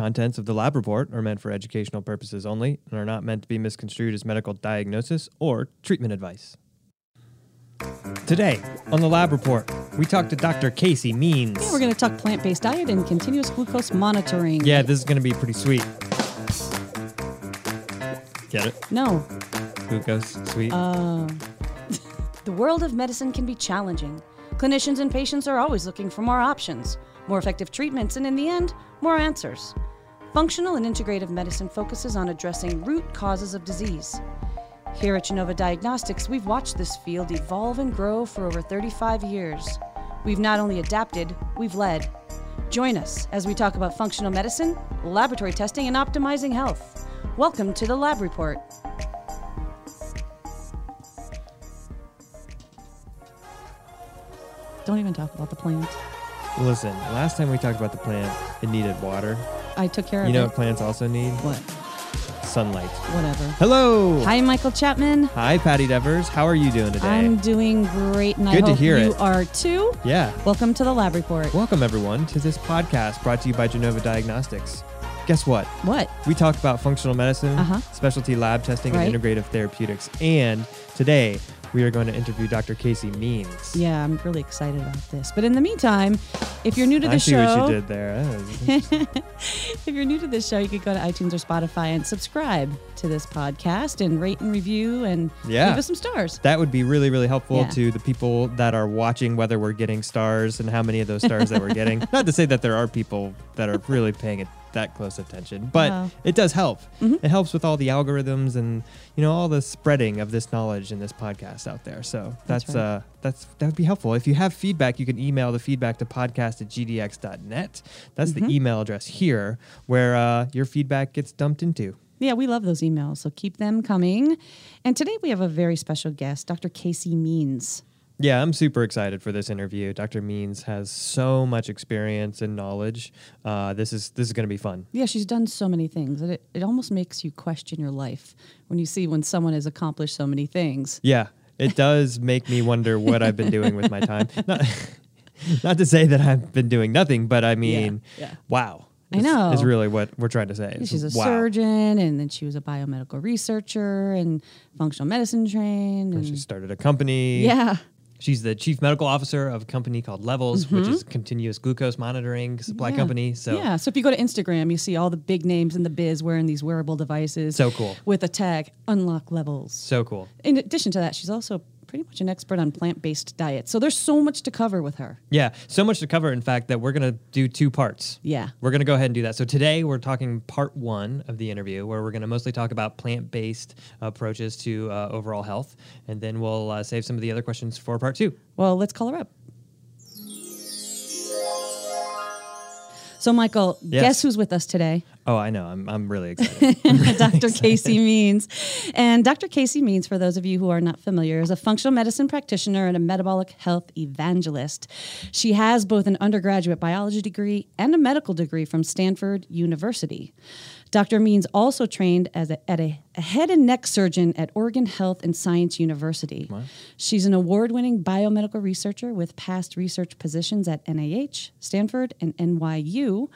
contents of the lab report are meant for educational purposes only and are not meant to be misconstrued as medical diagnosis or treatment advice. Today, on the lab report, we talk to Dr. Casey Means. Yeah, we're going to talk plant based diet and continuous glucose monitoring. Yeah, this is going to be pretty sweet. Get it? No. Glucose, sweet. Uh, the world of medicine can be challenging. Clinicians and patients are always looking for more options, more effective treatments, and in the end, more answers. Functional and integrative medicine focuses on addressing root causes of disease. Here at Genova Diagnostics, we've watched this field evolve and grow for over 35 years. We've not only adapted, we've led. Join us as we talk about functional medicine, laboratory testing, and optimizing health. Welcome to the Lab Report. Don't even talk about the plant. Listen, last time we talked about the plant, it needed water. I took care You of know it. what plants also need? What? Sunlight. Whatever. Hello. Hi, Michael Chapman. Hi, Patti Devers. How are you doing today? I'm doing great, and I to hope hear you it. are too. yeah. Welcome to the Lab Report. Welcome, everyone, to this podcast brought to you by Genova Diagnostics. Guess what? What? We talk about functional medicine, Uh-huh. specialty lab testing, Right. and integrative therapeutics. And today, we are going to interview Dr. Casey Means. Yeah, I'm really excited about this. But in the meantime, if you're new to the I see show, what you did there. If you're new to this show, you could go to iTunes or Spotify and subscribe to this podcast and rate and review and Yeah. give us some stars. that would be really, really helpful Yeah. to the people that are watching whether we're getting stars and how many of those stars that we're getting. Not to say that there are people that are really paying it that close attention, but Wow. it does help. Mhm. It helps with all the algorithms and you know all the spreading of this knowledge in this podcast out there. So That's that's, right. uh that's that would be helpful. If you have feedback, you can email the feedback to podcast at gdx.net. That's Mhm. the email address here where uh, your feedback gets dumped into. Yeah, we love those emails, so keep them coming. And today we have a very special guest, Dr. Casey Means. Yeah, I'm super excited for this interview. Dr. Means has so much experience and knowledge. Uh, this is this is going to be fun. Yeah, she's done so many things. It, it almost makes you question your life when you see when someone has accomplished so many things. Yeah, it does make me wonder what I've been doing with my time. Not, not to say that I've been doing nothing, but I mean, yeah. wow. I is- know. is really what we're trying to say. She's a wow. surgeon, and then she was a biomedical researcher and functional medicine trained. And And She started a company. yeah, She's the chief medical officer of a company called Levels, which is a continuous glucose monitoring supply Mm-hmm. Yeah. company. So yeah. So if you go to Instagram, you see all the big names in the biz wearing these wearable devices. So cool. With a tag, unlock levels. so cool. In addition to that, she's also pretty much an expert on plant based diets. So there's so much to cover with her. Yeah, so much to cover, in fact, that we're going to do two parts. Yeah. We're going to go ahead and do that. So today we're talking part one of the interview, where we're going to mostly talk about plant-based approaches to uh, overall health, and then we'll uh, save some of the other questions for part two. Well, let's call her up. So, Michael, Yes. guess who's with us today? Oh, I know. I'm, I'm really excited. Dr. Casey Means. And Dr. Casey Means, for those of you who are not familiar, is a functional medicine practitioner and a metabolic health evangelist. She has both an undergraduate biology degree and a medical degree from Stanford University. Dr. Means also trained as a, at a, a head and neck surgeon at Oregon Health and Science University. She's an award winning biomedical researcher with past research positions at NIH, Stanford, and NYU,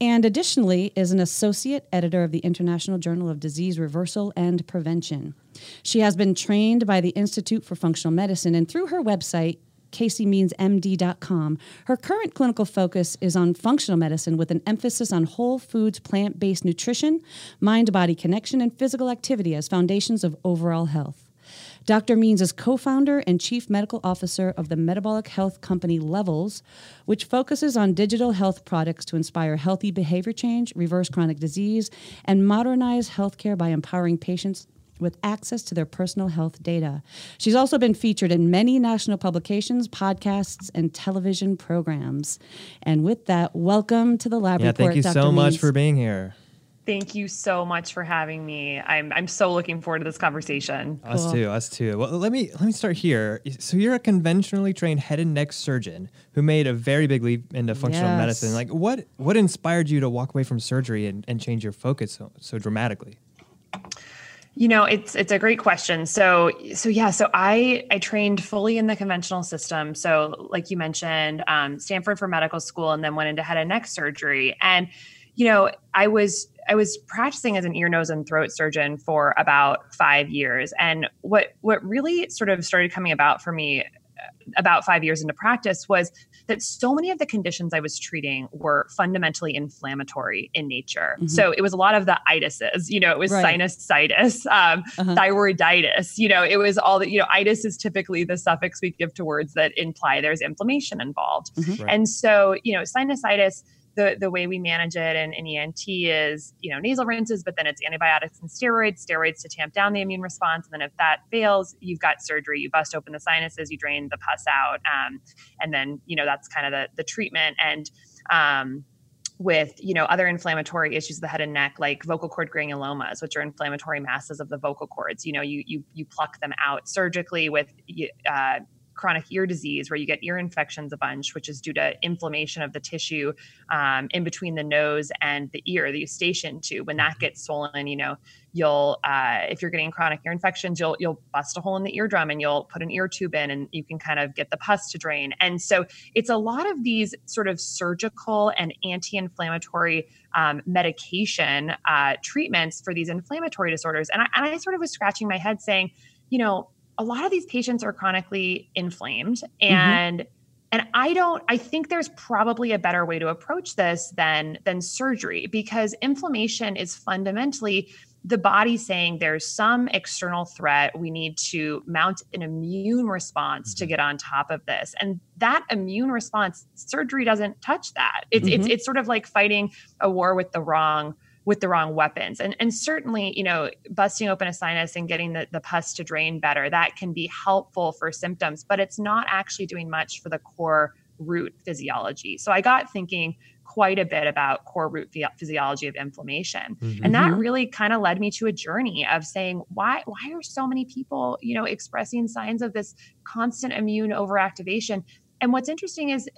and additionally is an associate editor of the International Journal of Disease Reversal and Prevention. She has been trained by the Institute for Functional Medicine, and through her website, CaseyMeansMD.com. Her current clinical focus is on functional medicine with an emphasis on whole foods, plant based nutrition, mind body connection, and physical activity as foundations of overall health. Dr. Means is co founder and chief medical officer of the metabolic health company Levels, which focuses on digital health products to inspire healthy behavior change, reverse chronic disease, and modernize healthcare by empowering patients with access to their personal health data. She's also been featured in many national publications, podcasts, and television programs. And with that, welcome to the lab yeah, report. thank you Dr. so much for being here. Thank you so much for having me. I'm I'm so looking forward to this conversation. Us Cool. too, us too. Well, let me let me start here. So you're a conventionally trained head and neck surgeon who made a very big leap into functional Yes. medicine. Like, what what inspired you to walk away from surgery and, and change your focus so, so dramatically? You know, it's it's a great question. So so yeah, so I I trained fully in the conventional system. So like you mentioned, um, Stanford for medical school, and then went into head and neck surgery. And you know, I was I was practicing as an ear, nose, and throat surgeon for about five years, and what what really sort of started coming about for me about five years into practice was that so many of the conditions I was treating were fundamentally inflammatory in nature. Mm-hmm. So it was a lot of the itises, you know, it was right. sinusitis, um, uh-huh. thyroiditis, you know, it was all that, you know, itis is typically the suffix we give to words that imply there's inflammation involved. Mm-hmm. Right. And so, you know, sinusitis the the way we manage it in, in ENT is you know nasal rinses, but then it's antibiotics and steroids, steroids to tamp down the immune response, and then if that fails, you've got surgery. You bust open the sinuses, you drain the pus out, um, and then you know that's kind of the the treatment and. Um, with you know other inflammatory issues of the head and neck like vocal cord granulomas which are inflammatory masses of the vocal cords you know you you, you pluck them out surgically with uh, chronic ear disease where you get ear infections a bunch, which is due to inflammation of the tissue um, in between the nose and the ear that Eustachian tube. When that mm-hmm. gets swollen, you know, you'll uh, if you're getting chronic ear infections, you'll you'll bust a hole in the eardrum and you'll put an ear tube in, and you can kind of get the pus to drain. And so it's a lot of these sort of surgical and anti-inflammatory um, medication uh, treatments for these inflammatory disorders. And I, and I sort of was scratching my head saying, you know a lot of these patients are chronically inflamed mm-hmm. and mm-hmm. and i don't i think there's probably a better way to approach this than than surgery because inflammation is fundamentally the body saying there's some external threat we need to mount an immune response to mm-hmm. get on top of this and that immune response surgery doesn't touch that it's mm-hmm. it's it's sort of like fighting a war with the wrong with the wrong weapons. And, and certainly, you know, busting open a sinus and getting the, the pus to drain better, that can be helpful for symptoms, but it's not actually doing much for the core root physiology. So I got thinking quite a bit about core root physiology of inflammation. Mm-hmm. And that mm-hmm. really kind of led me to a journey of saying, why, why are so many people, you know, expressing signs of this constant immune overactivation? And what's interesting is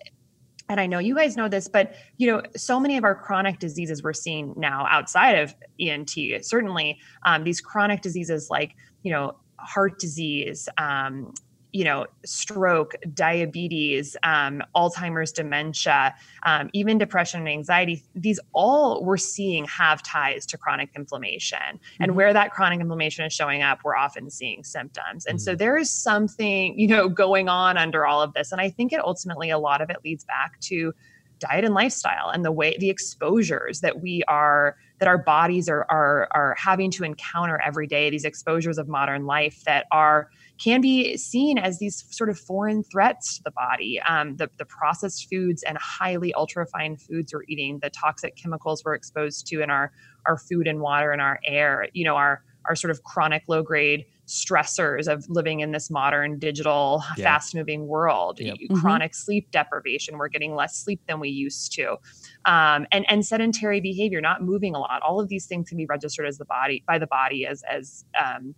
and I know you guys know this, but you know, so many of our chronic diseases we're seeing now outside of ENT, certainly um, these chronic diseases like you know heart disease, um, you know, stroke, diabetes, um, Alzheimer's, dementia, um, even depression and anxiety, these all we're seeing have ties to chronic inflammation. Mm-hmm. And where that chronic inflammation is showing up, we're often seeing symptoms. And mm-hmm. so there is something, you know, going on under all of this. And I think it ultimately, a lot of it leads back to diet and lifestyle and the way the exposures that we are that our bodies are are are having to encounter every day these exposures of modern life that are can be seen as these sort of foreign threats to the body. Um, the, the processed foods and highly ultra-refined foods we're eating, the toxic chemicals we're exposed to in our, our food and water and our air, you know, our, our sort of chronic low grade stressors of living in this modern digital yeah. fast moving world yep. Mm-hmm. chronic sleep deprivation we're getting less sleep than we used to um, and and sedentary behavior not moving a lot all of these things can be registered as the body by the body as as um,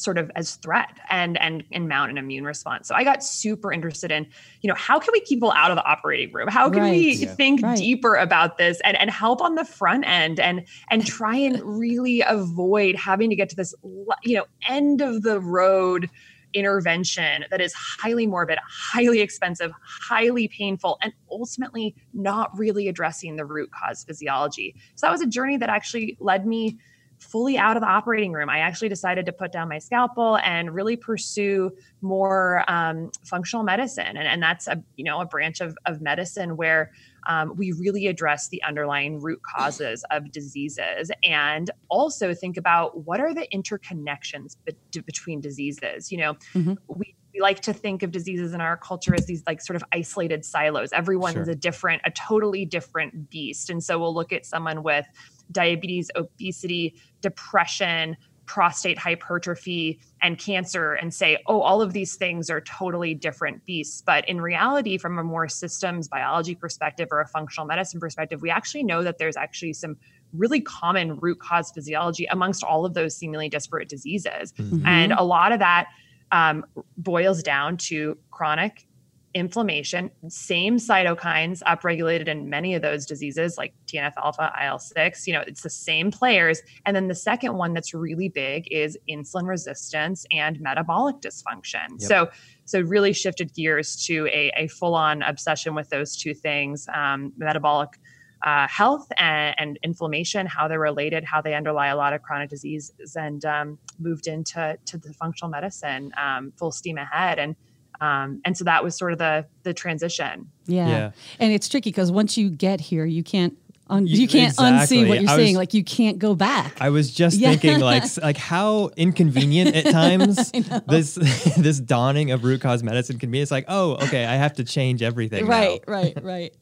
sort of as threat and and and mount an immune response. So I got super interested in, you know, how can we keep people out of the operating room? How can right. we yeah. think right. deeper about this and and help on the front end and and try and really avoid having to get to this you know end of the road intervention that is highly morbid, highly expensive, highly painful, and ultimately not really addressing the root cause physiology. So that was a journey that actually led me fully out of the operating room. I actually decided to put down my scalpel and really pursue more um, functional medicine, and, and that's a you know a branch of of medicine where um, we really address the underlying root causes of diseases, and also think about what are the interconnections be- between diseases. You know, mm-hmm. we we like to think of diseases in our culture as these like sort of isolated silos. Everyone's sure. a different, a totally different beast. And so we'll look at someone with diabetes, obesity, depression, prostate hypertrophy, and cancer and say, oh, all of these things are totally different beasts. But in reality, from a more systems biology perspective or a functional medicine perspective, we actually know that there's actually some really common root cause physiology amongst all of those seemingly disparate diseases. Mm-hmm. And a lot of that um, boils down to chronic inflammation, same cytokines upregulated in many of those diseases like TNF alpha, IL 6. You know, it's the same players. And then the second one that's really big is insulin resistance and metabolic dysfunction. Yep. So, so really shifted gears to a, a full on obsession with those two things um, metabolic uh, health and, and, inflammation, how they're related, how they underlie a lot of chronic diseases, and um, moved into to the functional medicine um, full steam ahead. And um, and so that was sort of the the transition. Yeah, yeah. and it's tricky because once you get here, you can't Un- you, can't exactly. unsee what you're I saying. Like you can't go back. I was just yeah. thinking, like, like how inconvenient at times this this dawning of root cause medicine can be. It's like, oh, okay, I have to change everything. Right, now. right, right.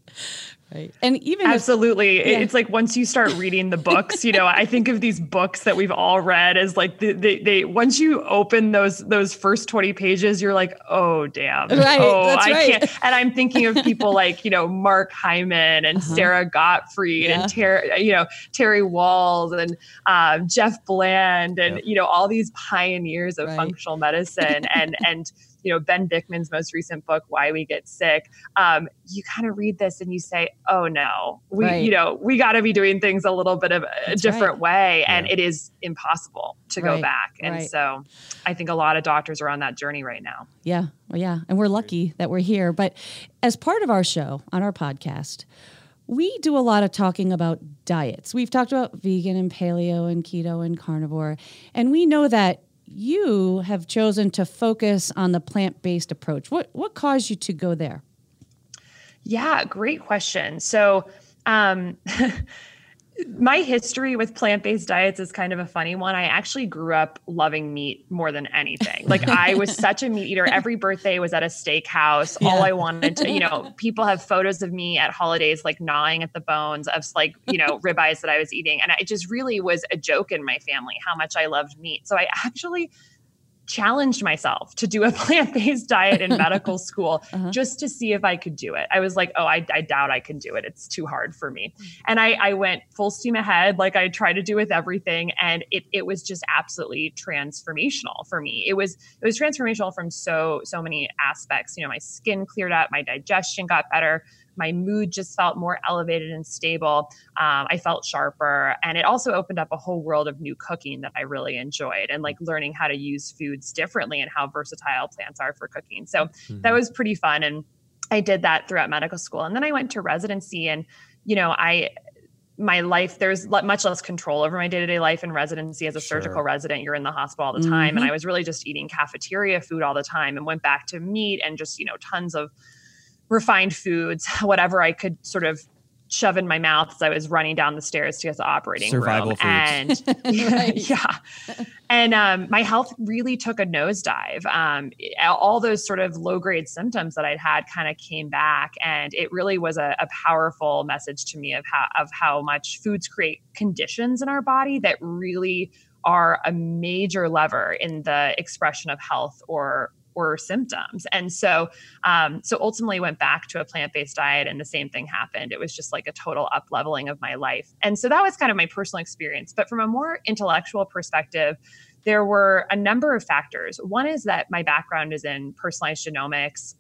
Right. And even absolutely, if, yeah. it's like once you start reading the books, you know, I think of these books that we've all read as like they, they, they once you open those those first twenty pages, you're like, oh damn, right, oh I right. can't. And I'm thinking of people like you know Mark Hyman and uh-huh. Sara Gottfried yeah. and Terry, you know Terry Wahls and um, Jeff Bland and yep. you know all these pioneers of right. functional medicine and and you know ben bikman's most recent book why we get sick um, you kind of read this and you say oh no we right. you know we got to be doing things a little bit of a That's different right. way and yeah. it is impossible to right. go back and so i think a lot of doctors are on that journey right now yeah well, yeah and we're lucky that we're here but as part of our show on our podcast we do a lot of talking about diets. We've talked about vegan and paleo and keto and carnivore. And we know that you have chosen to focus on the plant-based approach. What what caused you to go there? Yeah, great question. So, um, my history with plant-based diets is kind of a funny one. I actually grew up loving meat more than anything. Like I was such a meat eater. Every birthday was at a steakhouse. Yeah. All I wanted to, you know, people have photos of me at holidays like gnawing at the bones of like, you know, ribeyes that I was eating. And it just really was a joke in my family how much I loved meat. So I actually challenged myself to do a plant-based diet in medical school uh-huh. just to see if I could do it. I was like, oh, I, I doubt I can do it. It's too hard for me. Mm. And I, I went full steam ahead, like I try to do with everything. And it, it was just absolutely transformational for me. It was, it was transformational from so, so many aspects. You know, my skin cleared up, my digestion got better my mood just felt more elevated and stable. Um, I felt sharper. And it also opened up a whole world of new cooking that I really enjoyed and like learning how to use foods differently and how versatile plants are for cooking. So mm-hmm. that was pretty fun. And I did that throughout medical school. And then I went to residency and, you know, I, my life there's much less control over my day-to-day life in residency as a sure. surgical resident you're in the hospital all the time mm-hmm. and i was really just eating cafeteria food all the time and went back to meat and just you know tons of refined foods, whatever I could sort of shove in my mouth as I was running down the stairs to get to the operating Survival room. Foods. And yeah, and um, my health really took a nosedive. Um, all those sort of low grade symptoms that I'd had kind of came back, and it really was a, a, powerful message to me of how of how much foods create conditions in our body that really are a major lever in the expression of health or or symptoms. And so, um, so ultimately went back to a plant based diet, and the same thing happened. It was just like a total up leveling of my life. And so that was kind of my personal experience. But from a more intellectual perspective, there were a number of factors. One is that my background is in personalized genomics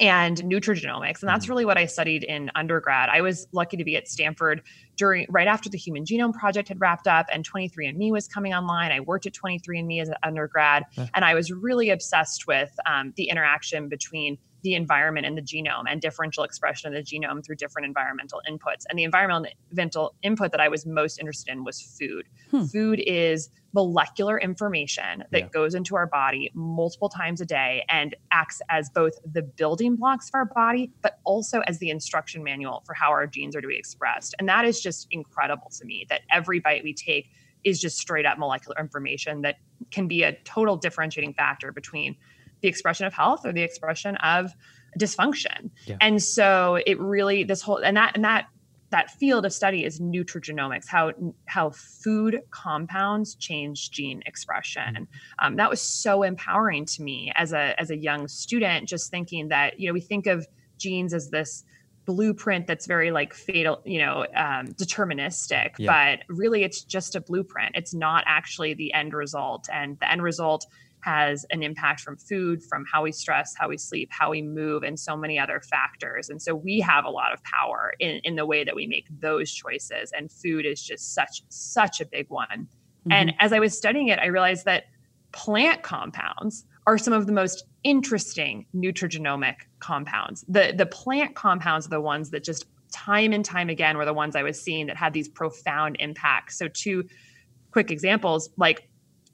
and nutrigenomics and that's mm. really what i studied in undergrad i was lucky to be at stanford during right after the human genome project had wrapped up and 23andme was coming online i worked at 23andme as an undergrad yeah. and i was really obsessed with um, the interaction between the environment and the genome and differential expression of the genome through different environmental inputs. And the environmental input that I was most interested in was food. Hmm. Food is molecular information that yeah. goes into our body multiple times a day and acts as both the building blocks of our body, but also as the instruction manual for how our genes are to be expressed. And that is just incredible to me that every bite we take is just straight up molecular information that can be a total differentiating factor between the expression of health or the expression of dysfunction. Yeah. And so it really this whole and that and that that field of study is nutrigenomics, how how food compounds change gene expression. Mm-hmm. Um, that was so empowering to me as a as a young student, just thinking that you know we think of genes as this blueprint that's very like fatal you know um, deterministic yeah. but really it's just a blueprint it's not actually the end result and the end result has an impact from food, from how we stress, how we sleep, how we move, and so many other factors. And so we have a lot of power in, in the way that we make those choices. And food is just such, such a big one. Mm-hmm. And as I was studying it, I realized that plant compounds are some of the most interesting nutrigenomic compounds. The the plant compounds are the ones that just time and time again were the ones I was seeing that had these profound impacts. So, two quick examples like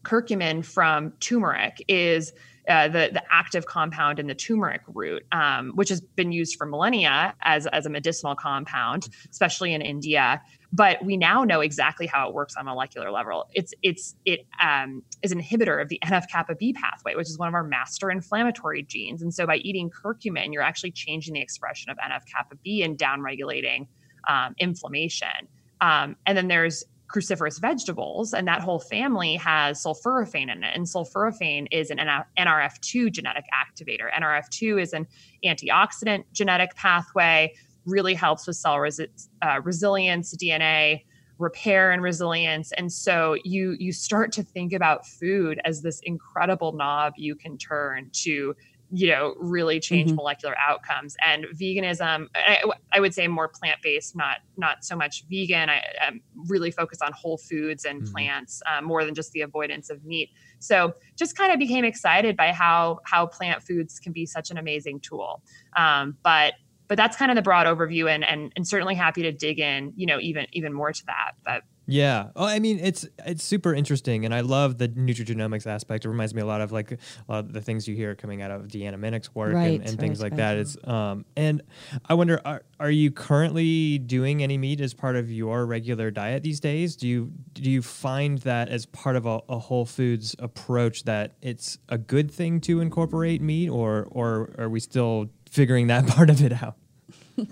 curcumin from turmeric is uh, the the active compound in the turmeric root, um, which has been used for millennia as as a medicinal compound, especially in India. But we now know exactly how it works on molecular level. It's it's it um, is an inhibitor of the NF kappa B pathway, which is one of our master inflammatory genes. And so by eating curcumin, you're actually changing the expression of NF kappa B and downregulating um, inflammation. Um, and then there's cruciferous vegetables, and that whole family has sulforaphane in it. And sulforaphane is an NRF2 genetic activator. NRF2 is an antioxidant genetic pathway, really helps with cell resi- uh, resilience, DNA repair and resilience and so you you start to think about food as this incredible knob you can turn to you know really change mm-hmm. molecular outcomes. And veganism I, I would say more plant-based not not so much vegan. I am really focused on whole foods and mm-hmm. plants um, more than just the avoidance of meat. So just kind of became excited by how how plant foods can be such an amazing tool. Um, but but that's kind of the broad overview and, and and certainly happy to dig in you know even even more to that. But yeah. Oh, I mean, it's it's super interesting, and I love the nutrigenomics aspect. It reminds me a lot of like a lot of the things you hear coming out of Deanna Minich's work right, and, and, things like right. that. It's um, and I wonder, are, are you currently doing any meat as part of your regular diet these days? Do you do you find that as part of a, a whole foods approach that it's a good thing to incorporate meat, or or are we still figuring that part of it out?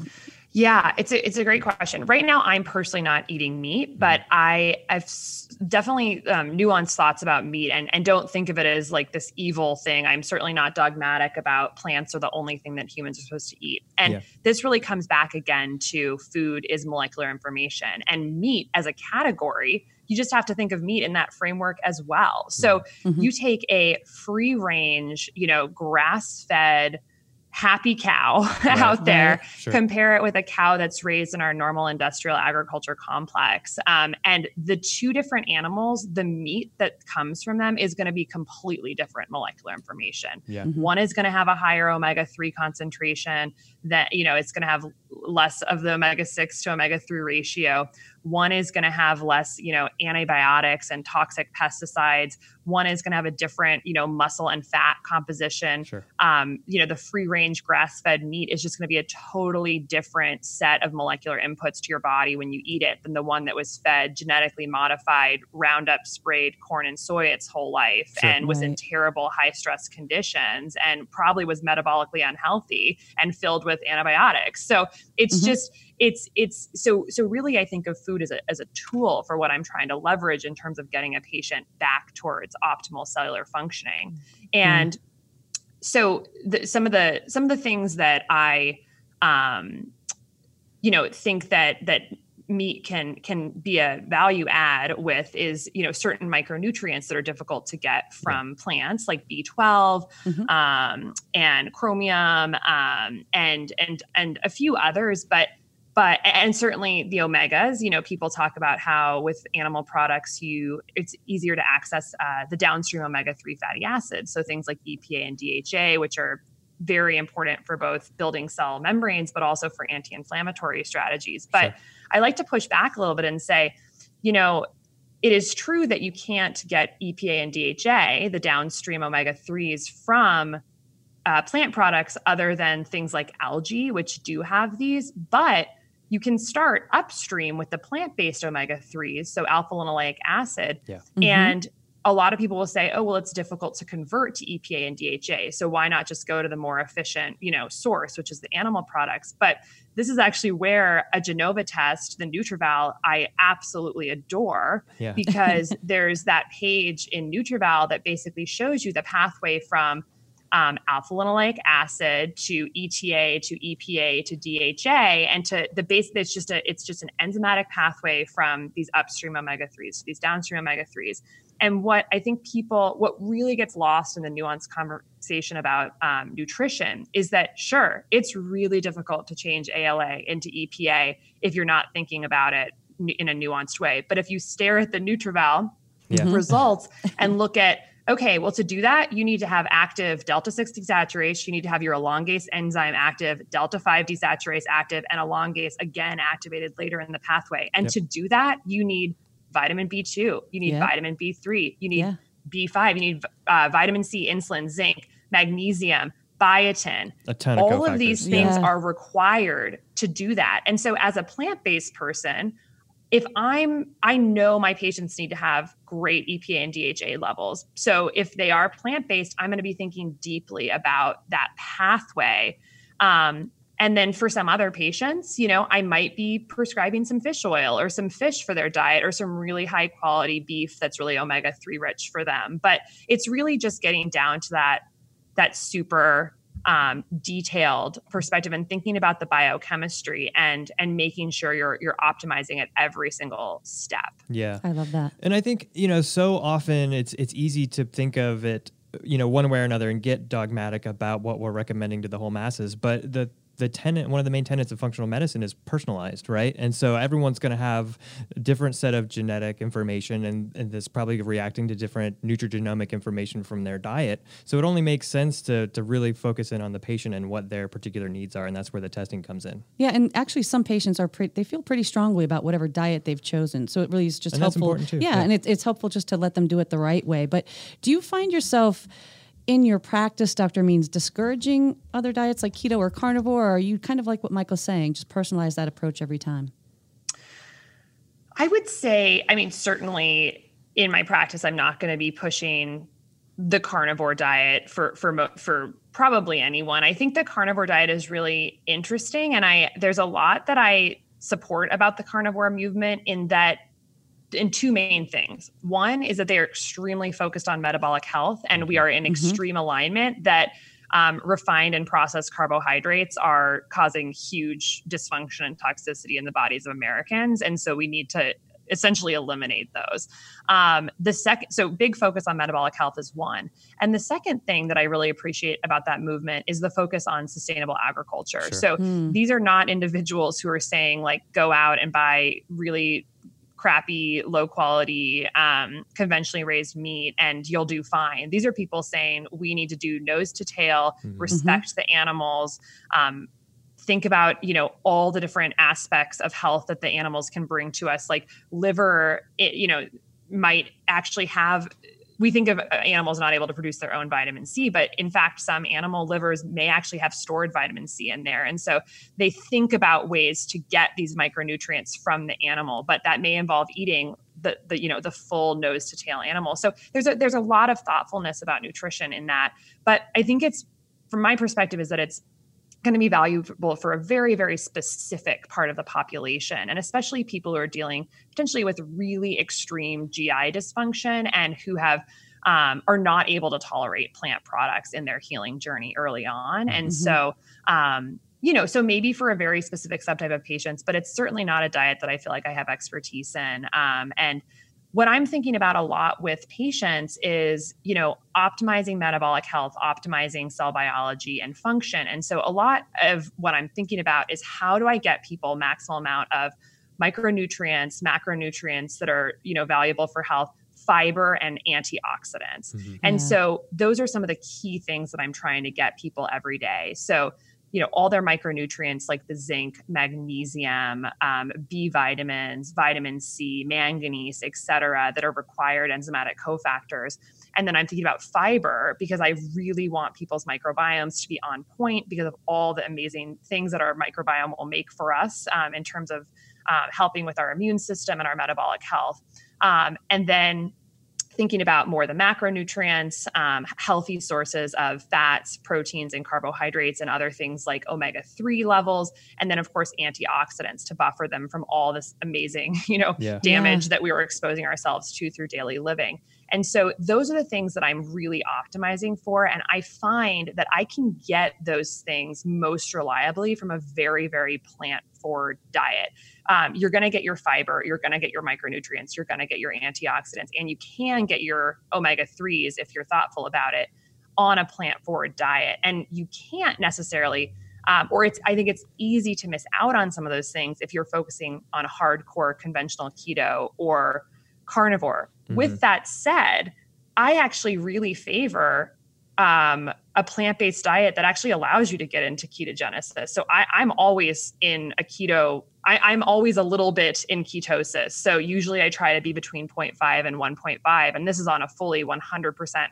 Yeah, it's a it's a great question. Right now, I'm personally not eating meat, but I I've definitely um, nuanced thoughts about meat, and and don't think of it as like this evil thing. I'm certainly not dogmatic about plants are the only thing that humans are supposed to eat, and yeah. this really comes back again to food is molecular information, and meat as a category. You just have to think of meat in that framework as well. So mm-hmm. you take a free range, you know, grass fed happy cow right. out there, right. sure. compare it with a cow that's raised in our normal industrial agriculture complex. Um, and the two different animals, the meat that comes from them is going to be completely different molecular information. Yeah. Mm-hmm. One is going to have a higher omega 3 concentration, that, you know, it's going to have less of the omega 6 to omega 3 ratio. One is going to have less, you know, antibiotics and toxic pesticides. One is going to have a different, you know, muscle and fat composition. Sure. Um, you know, the free range grass fed meat is just going to be a totally different set of molecular inputs to your body when you eat it than the one that was fed genetically modified Roundup sprayed corn and soy its whole life sure. and was right. in terrible high stress conditions and probably was metabolically unhealthy and filled with antibiotics. So it's mm-hmm. just it's it's so so really i think of food as a, as a tool for what i'm trying to leverage in terms of getting a patient back towards optimal cellular functioning mm-hmm. and so the, some of the some of the things that i um you know think that that meat can can be a value add with is you know certain micronutrients that are difficult to get from yeah. plants like B12 mm-hmm. um, and chromium um, and and and a few others, but but and certainly the omegas you know people talk about how with animal products you it's easier to access uh, the downstream omega-3 fatty acids so things like epa and dha which are very important for both building cell membranes but also for anti-inflammatory strategies but sure. I like to push back a little bit and say you know it is true that you can't get epa and dha the downstream omega-3s from uh, plant products other than things like algae which do have these but you can start upstream with the plant-based omega-3s so alpha linoleic acid yeah. mm-hmm. and a lot of people will say oh well it's difficult to convert to epa and dha so why not just go to the more efficient you know source which is the animal products but this is actually where a genova test the NutrEval i absolutely adore yeah. because there's that page in NutrEval that basically shows you the pathway from um, alpha linoleic acid to ETA to EPA to DHA and to the base. It's just a it's just an enzymatic pathway from these upstream omega threes to these downstream omega threes. And what I think people, what really gets lost in the nuanced conversation about um, nutrition is that sure, it's really difficult to change ALA into EPA if you're not thinking about it in a nuanced way. But if you stare at the NutrEval yeah. results and look at okay, well, to do that, you need to have active delta 6 desaturase. You need to have your elongase enzyme active, delta 5 desaturase active, and elongase again activated later in the pathway. And yep. to do that, you need vitamin B2, you need yeah. vitamin B3, you need yeah. B5, you need uh, vitamin C, insulin, zinc, magnesium, biotin. A ton of All of these things yeah. are required to do that. And so, as a plant based person, if I'm, I know my patients need to have great EPA and DHA levels. So if they are plant based, I'm going to be thinking deeply about that pathway. Um, and then for some other patients, you know, I might be prescribing some fish oil or some fish for their diet or some really high quality beef that's really omega 3 rich for them. But it's really just getting down to that that super um, detailed perspective and thinking about the biochemistry and and making sure you're you're optimizing at every single step. Yeah, I love that. And I think you know so often it's it's easy to think of it you know one way or another and get dogmatic about what we're recommending to the whole masses but the the tenant one of the main tenets of functional medicine is personalized right? And so everyone's going to have a different set of genetic information and, and this probably reacting to different nutrigenomic information from their diet. So it only makes sense to, to really focus in on the patient and what their particular needs are and that's where the testing comes in. Yeah and actually some patients are pretty they feel pretty strongly about whatever diet they've chosen. So it really is just and helpful yeah, yeah, and it, it's helpful just to let them do it the right way. But do you find yourself in your practice, Dr. Means, discouraging other diets like keto or carnivore, or are you kind of like what Michael's saying, just personalize that approach every time? I would say, I mean, certainly in my practice, I'm not going to be pushing the carnivore diet for for for probably anyone. I think the carnivore diet is really interesting, and I there's a lot that I support about the carnivore movement in that in two main things. One is that they are extremely focused on metabolic health, and we are in mm-hmm. extreme alignment that um, refined and processed carbohydrates are causing huge dysfunction and toxicity in the bodies of Americans. And so we need to essentially eliminate those. Um, the second, so big focus on metabolic health is one. And the second thing that I really appreciate about that movement is the focus on sustainable agriculture. Sure. So mm. these are not individuals who are saying, like, go out and buy really crappy, low quality, um, conventionally raised meat and you'll do fine. These are people saying we need to do nose to tail, mm-hmm. respect the animals, um, think about you know all the different aspects of health that the animals can bring to us like liver it, you know might actually have we think of uh, animals not able to produce their own vitamin C, but in fact, some animal livers may actually have stored vitamin C in there. And so they think about ways to get these micronutrients from the animal, but that may involve eating the, the you know the full nose to tail animal. So there's a there's a lot of thoughtfulness about nutrition in that. But I think it's from my perspective is that it's going to be valuable for a very, very specific part of the population, and especially people who are dealing potentially with really extreme GI dysfunction and who have um, are not able to tolerate plant products in their healing journey early on. And mm-hmm. so, um, you know, so maybe for a very specific subtype of patients, but it's certainly not a diet that I feel like I have expertise in. Um, and what I'm thinking about a lot with patients is, you know, optimizing metabolic health, optimizing cell biology and function. And so a lot of what I'm thinking about is how do I get people maximal amount of micronutrients, macronutrients that are, you know, valuable for health fiber and antioxidants. Mm-hmm. And yeah. so those are some of the key things that I'm trying to get people every day. So you know all their micronutrients like the zinc magnesium um, b vitamins vitamin c manganese et cetera that are required enzymatic cofactors. And then i'm thinking about fiber because i really want people's microbiomes to be on point because of all the amazing things that our microbiome will make for us um, in terms of uh, helping with our immune system and our metabolic health. Um, and then thinking about more the macronutrients, um, healthy sources of fats, proteins, and carbohydrates, and other things like omega 3 levels. And then, of course, antioxidants to buffer them from all this amazing, you know, yeah. damage yeah. that we were exposing ourselves to through daily living. And so those are the things that I'm really optimizing for. And I find that I can get those things most reliably from a very, very plant forward diet. Um, you're going to get your fiber, you're going to get your micronutrients, you're going to get your antioxidants, and you can get your omega 3s if you're thoughtful about it on a plant forward diet. And you can't necessarily. Um, or it's i think it's easy to miss out on some of those things if you're focusing on hardcore conventional keto or carnivore. Mm-hmm. With that said, I actually really favor um, a plant-based diet that actually allows you to get into ketogenesis. So I, am always in a keto. I, am always a little bit in ketosis. So usually I try to be between 0.5 and 1.5, and this is on a fully 100%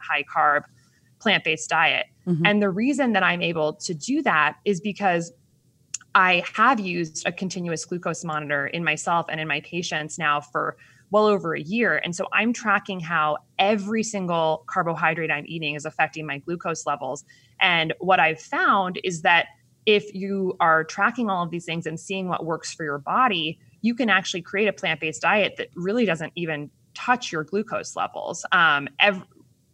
high carb plant-based diet. Mm-hmm. And the reason that I'm able to do that is because I have used a continuous glucose monitor in myself and in my patients now for well over a year. And so I'm tracking how every single carbohydrate I'm eating is affecting my glucose levels. And what I've found is that if you are tracking all of these things and seeing what works for your body, you can actually create a plant based diet that really doesn't even touch your glucose levels. Um,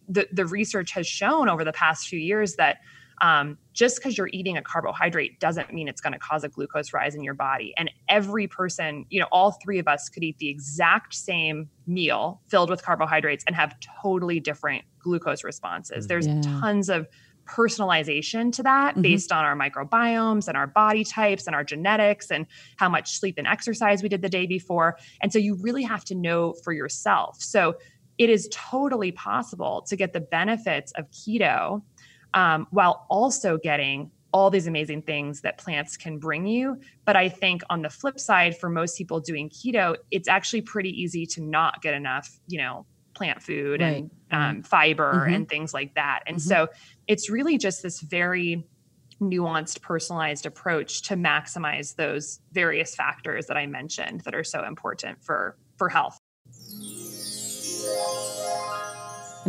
the, the research has shown over the past few years that um, just because you're eating a carbohydrate doesn't mean it's going to cause a glucose rise in your body. And every person, you know, all three of us could eat the exact same meal filled with carbohydrates and have totally different glucose responses. There's yeah. tons of personalization to that mm-hmm. based on our microbiomes and our body types and our genetics and how much sleep and exercise we did the day before. And so you really have to know for yourself. So it is totally possible to get the benefits of keto um, while also getting all these amazing things that plants can bring you. But I think on the flip side, for most people doing keto, it's actually pretty easy to not get enough, you know, plant food right. and um, fiber mm-hmm. and things like that. And mm-hmm. so it's really just this very nuanced, personalized approach to maximize those various factors that I mentioned that are so important for for health.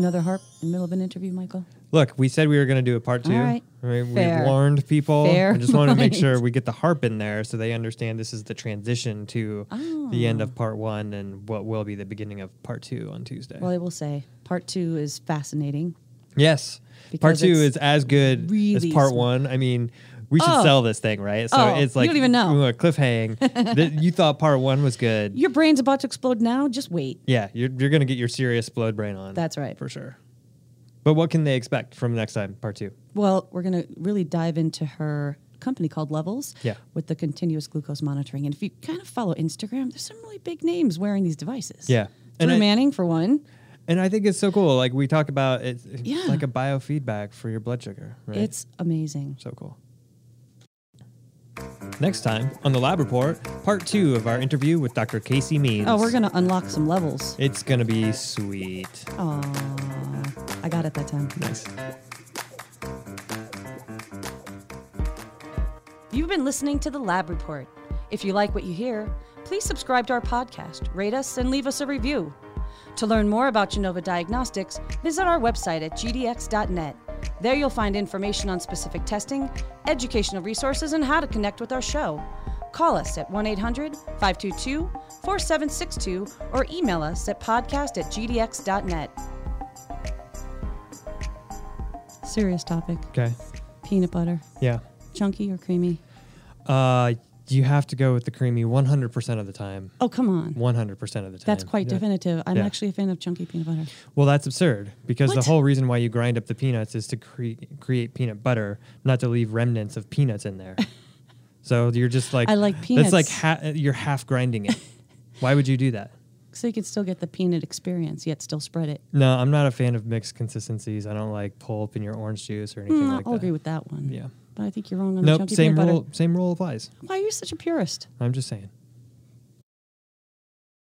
Another harp in the middle of an interview, Michael? Look, we said we were going to do a part two. All right. Mean, we warned people. Fair. I just want to make sure we get the harp in there so they understand this is the transition to oh. the end of ah. part one and what will be the beginning of part two on Tuesday. Well, I will say part two is fascinating. Yes. Part two is as good really as part one. I mean, we should oh. sell this thing, right? So oh, it's like you don't even know. A cliffhang. you thought part one was good. Your brain's about to explode now. Just wait. Yeah, you're you're gonna get your serious explode brain on. That's right, for sure. But what can they expect from next time, part two? Well, we're gonna really dive into her company called Levels. Yeah. With the continuous glucose monitoring, and if you kind of follow Instagram, there's some really big names wearing these devices. Yeah. Drew and Manning, for one. And I think it's so cool. Like we talk about, it's, it's yeah. like a biofeedback for your blood sugar. Right? It's amazing. So cool. Next time on the Lab Report, part two of our interview with Dr. Casey Means. Oh, we're going to unlock some levels. It's going to be sweet. Oh, I got it that time. Nice. You've been listening to the Lab Report. If you like what you hear, please subscribe to our podcast, rate us, and leave us a review. To learn more about Genova Diagnostics, visit our website at gdx.net. There you'll find information on specific testing, educational resources, and how to connect with our show. Call us at 1 800 522 4762 or email us at podcast at gdx.net. Serious topic. Okay. Peanut butter. Yeah. Chunky or creamy? Uh, you have to go with the creamy 100% of the time. Oh, come on. 100% of the time. That's quite yeah. definitive. I'm yeah. actually a fan of chunky peanut butter. Well, that's absurd because what? the whole reason why you grind up the peanuts is to cre- create peanut butter, not to leave remnants of peanuts in there. so you're just like I like peanuts. That's like ha- you're half grinding it. why would you do that? So you could still get the peanut experience, yet still spread it. No, I'm not a fan of mixed consistencies. I don't like pulp in your orange juice or anything mm, like I'll that. I'll agree with that one. Yeah but I think you're wrong on nope, the chunky same peanut rule. butter. Same rule applies. Why are you such a purist? I'm just saying.